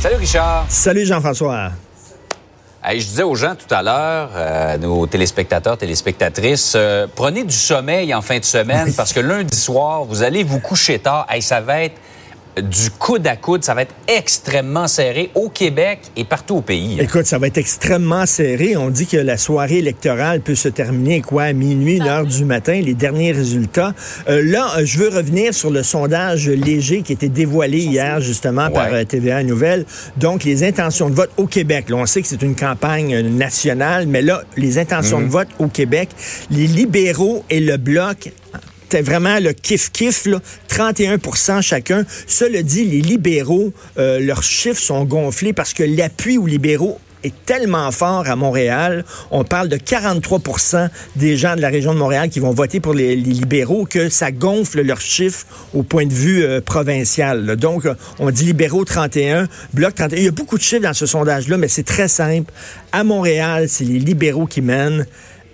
Salut Richard. Salut Jean-François. je disais aux gens tout à l'heure, euh, nos téléspectateurs, téléspectatrices, euh, prenez du sommeil en fin de semaine parce que lundi soir, vous allez vous coucher tard. et ça va être du coude à coude. Ça va être extrêmement serré au Québec et partout au pays. Écoute, ça va être extrêmement serré. On dit que la soirée électorale peut se terminer, quoi, à minuit, une heure du matin, les derniers résultats. Euh, là, euh, je veux revenir sur le sondage léger qui était dévoilé hier, justement, par euh, TVA Nouvelle. Donc, les intentions de vote au Québec. Là, on sait que c'est une campagne nationale, mais là, les intentions de mhm. vote au Québec, les libéraux et le Bloc c'était vraiment le kiff-kiff, 31% chacun. Cela dit, les libéraux, euh, leurs chiffres sont gonflés parce que l'appui aux libéraux est tellement fort à Montréal. On parle de 43% des gens de la région de Montréal qui vont voter pour les, libéraux, que ça gonfle leurs chiffres au point de vue euh, provincial. Donc, on dit libéraux 31, bloc 31. Il y a beaucoup de chiffres dans ce sondage-là, mais c'est très simple. À Montréal, c'est les libéraux qui mènent.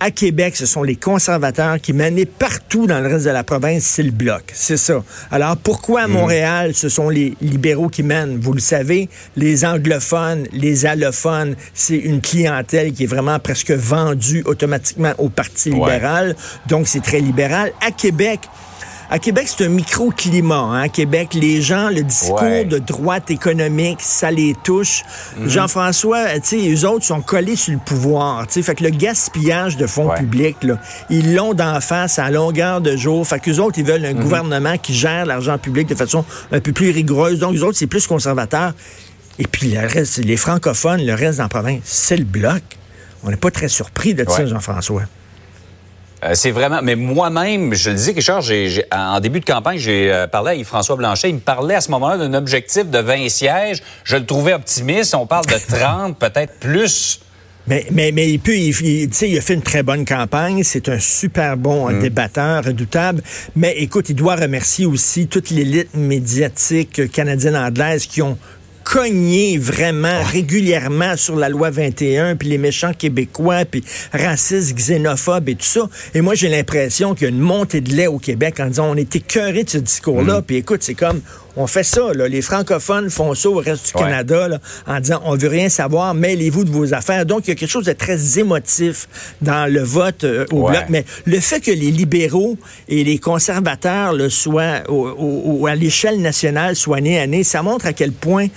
À Québec, ce sont les conservateurs qui mènent partout dans le reste de la province, c'est le bloc. C'est ça. Alors pourquoi à mhm. Montréal, ce sont les libéraux qui mènent? Vous le savez, les anglophones, les allophones, c'est une clientèle qui est vraiment presque vendue automatiquement au Parti libéral. Donc c'est très libéral. À Québec, à Québec, c'est un microclimat. Hein? À Québec, les gens, le discours de droite économique, ça les touche. Mhm. Jean-François, tu sais, eux autres sont collés sur le pouvoir. Tu sais, fait que le gaspillage de fonds publics, là, ils l'ont d'en face à longueur de jour. Fait qu'eux autres, ils veulent un mhm. gouvernement qui gère l'argent public de façon un peu plus rigoureuse. Donc, eux autres, c'est plus conservateur. Et puis, le reste, les francophones, le reste dans la province, c'est le bloc. On n'est pas très surpris de ça, Jean-François. Euh, c'est vraiment. Mais moi-même, je le disais, Richard, j'ai, en début de campagne, j'ai euh, parlé à Yves-François Blanchet. Il me parlait à ce moment-là d'un objectif de 20 sièges. Je le trouvais optimiste. On parle de 30, peut-être plus. Mais, mais, mais il peut, il, il a fait une très bonne campagne. C'est un super bon mm. débatteur, redoutable. Mais écoute, il doit remercier aussi toute l'élite médiatique canadienne-anglaise qui ont cogner vraiment régulièrement sur la loi 21, puis les méchants québécois, puis racistes, xénophobes et tout ça. Et moi, j'ai l'impression qu'il y a une montée de lait au Québec en disant on est écœuré de ce discours-là. Mm. Puis écoute, c'est comme on fait ça, là. les francophones font ça au reste du Canada là, en disant on veut rien savoir, mêlez-vous de vos affaires. Donc, il y a quelque chose de très émotif dans le vote euh, au bloc. Mais le fait que les libéraux et les conservateurs le soient au, à l'échelle nationale soient nés à nez, ça montre à quel point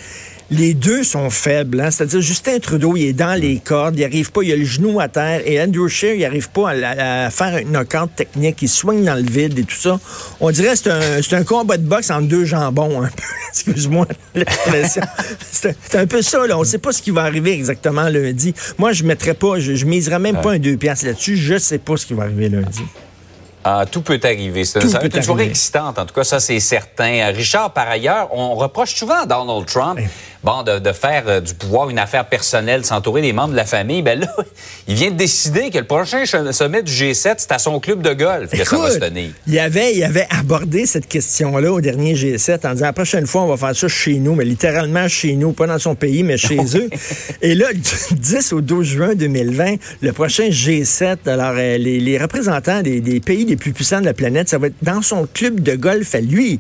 les deux sont faibles. Hein? C'est-à-dire, Justin Trudeau, il est dans les cordes, il n'arrive pas, il a le genou à terre, et Andrew Scheer, il n'arrive pas à, faire une knock technique, il soigne dans le vide et tout ça. On dirait que c'est un, un, combat de boxe entre deux jambons, un peu. Excuse-moi l'expression. c'est un peu ça, là. On ne sait pas ce qui va arriver exactement lundi. Moi, je ne mettrais pas, je, ne miserais même pas un deux piastres là-dessus. Je ne sais pas ce qui va arriver lundi. Ah, tout peut arriver. C'est une soirée excitante, en tout cas, ça c'est certain. Richard, par ailleurs, on reproche souvent à Donald Trump bon, de, faire euh, du pouvoir une affaire personnelle, s'entourer des membres de la famille. Ben là, il vient de décider que le prochain sommet du G7, c'est à son club de golf que ça va se tenir. Il avait, il avait abordé cette question-là au dernier G7 en disant la prochaine fois, on va faire ça chez nous, mais littéralement chez nous, pas dans son pays, mais chez eux. Et là, du 10 au 12 juin 2020, le prochain G7, alors euh, les, représentants des, des pays les plus puissants de la planète, ça va être dans son club de golf à lui.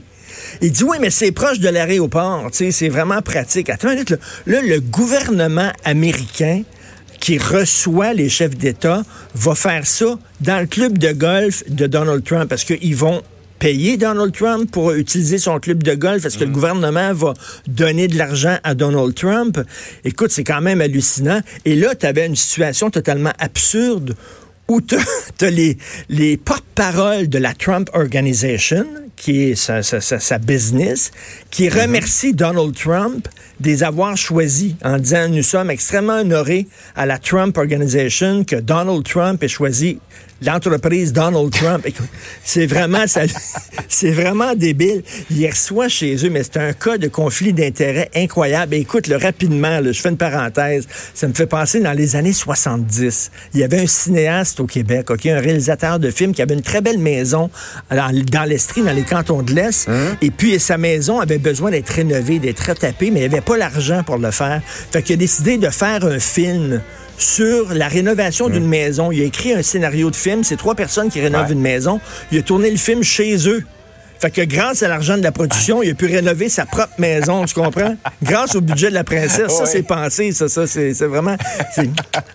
Il dit oui, mais c'est proche de l'aéroport, c'est vraiment pratique. Attends une minute, là, le gouvernement américain qui reçoit les chefs d'État va faire ça dans le club de golf de Donald Trump parce qu'ils vont payer Donald Trump pour utiliser son club de golf? Est-ce que le mm. gouvernement va donner de l'argent à Donald Trump? Écoute, c'est quand même hallucinant. Et là, tu avais une situation totalement absurde où tu as, les, les porte-paroles de la Trump Organization, qui est sa, sa, sa business, qui mm-hmm. remercie Donald Trump des avoir choisis en disant nous sommes extrêmement honorés à la Trump Organization que Donald Trump ait choisi l'entreprise Donald Trump. c'est vraiment c'est vraiment débile. Il reçoit chez eux, mais c'est un cas de conflit d'intérêts incroyable. écoute, le rapidement, je fais une parenthèse, ça me fait penser dans les années 70. Il y avait un cinéaste au Québec, ok, un réalisateur de films qui avait une très belle maison dans, l'Estrie, dans les cantons de l'Est. Hein? Et puis sa maison avait besoin d'être rénovée, d'être retapée, mais il n'y avait pas l'argent pour le faire. Fait qu'il a décidé de faire un film sur la rénovation d'une maison. Il a écrit un scénario de film. C'est trois personnes qui rénovent une maison. Il a tourné le film chez eux. Fait que grâce à l'argent de la production, il a pu rénover sa propre maison, tu comprends? Grâce au budget de la princesse. Ça, c'est pensé, ça, ça, c'est vraiment...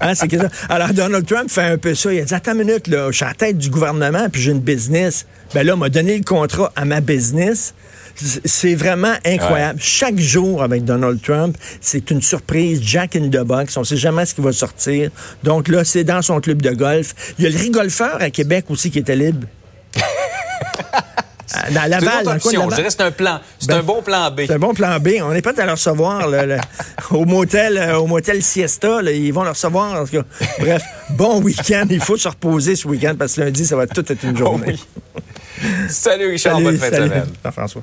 Hein, c'est que ça. Alors, Donald Trump fait un peu ça. Il a dit, attends une minute, là, je suis à la tête du gouvernement, puis j'ai une business. Ben là, on m'a donné le contrat à ma business. C'est vraiment incroyable. Chaque jour avec Donald Trump, c'est une surprise. Jack in the box. On ne sait jamais ce qui va sortir. Donc là, c'est dans son club de golf. Il y a le rigolfeur à Québec aussi qui était libre. Dans Laval, dans de Laval. Je dirais c'est un plan. C'est ben, un bon plan B. C'est un bon plan B. On n'est pas à le recevoir au motel, euh, au motel Siesta. ils vont le recevoir. Bref, bon week-end. Il faut se reposer ce week-end parce que lundi, ça va tout être une journée. Salut Richard, bonne fin de semaine. François.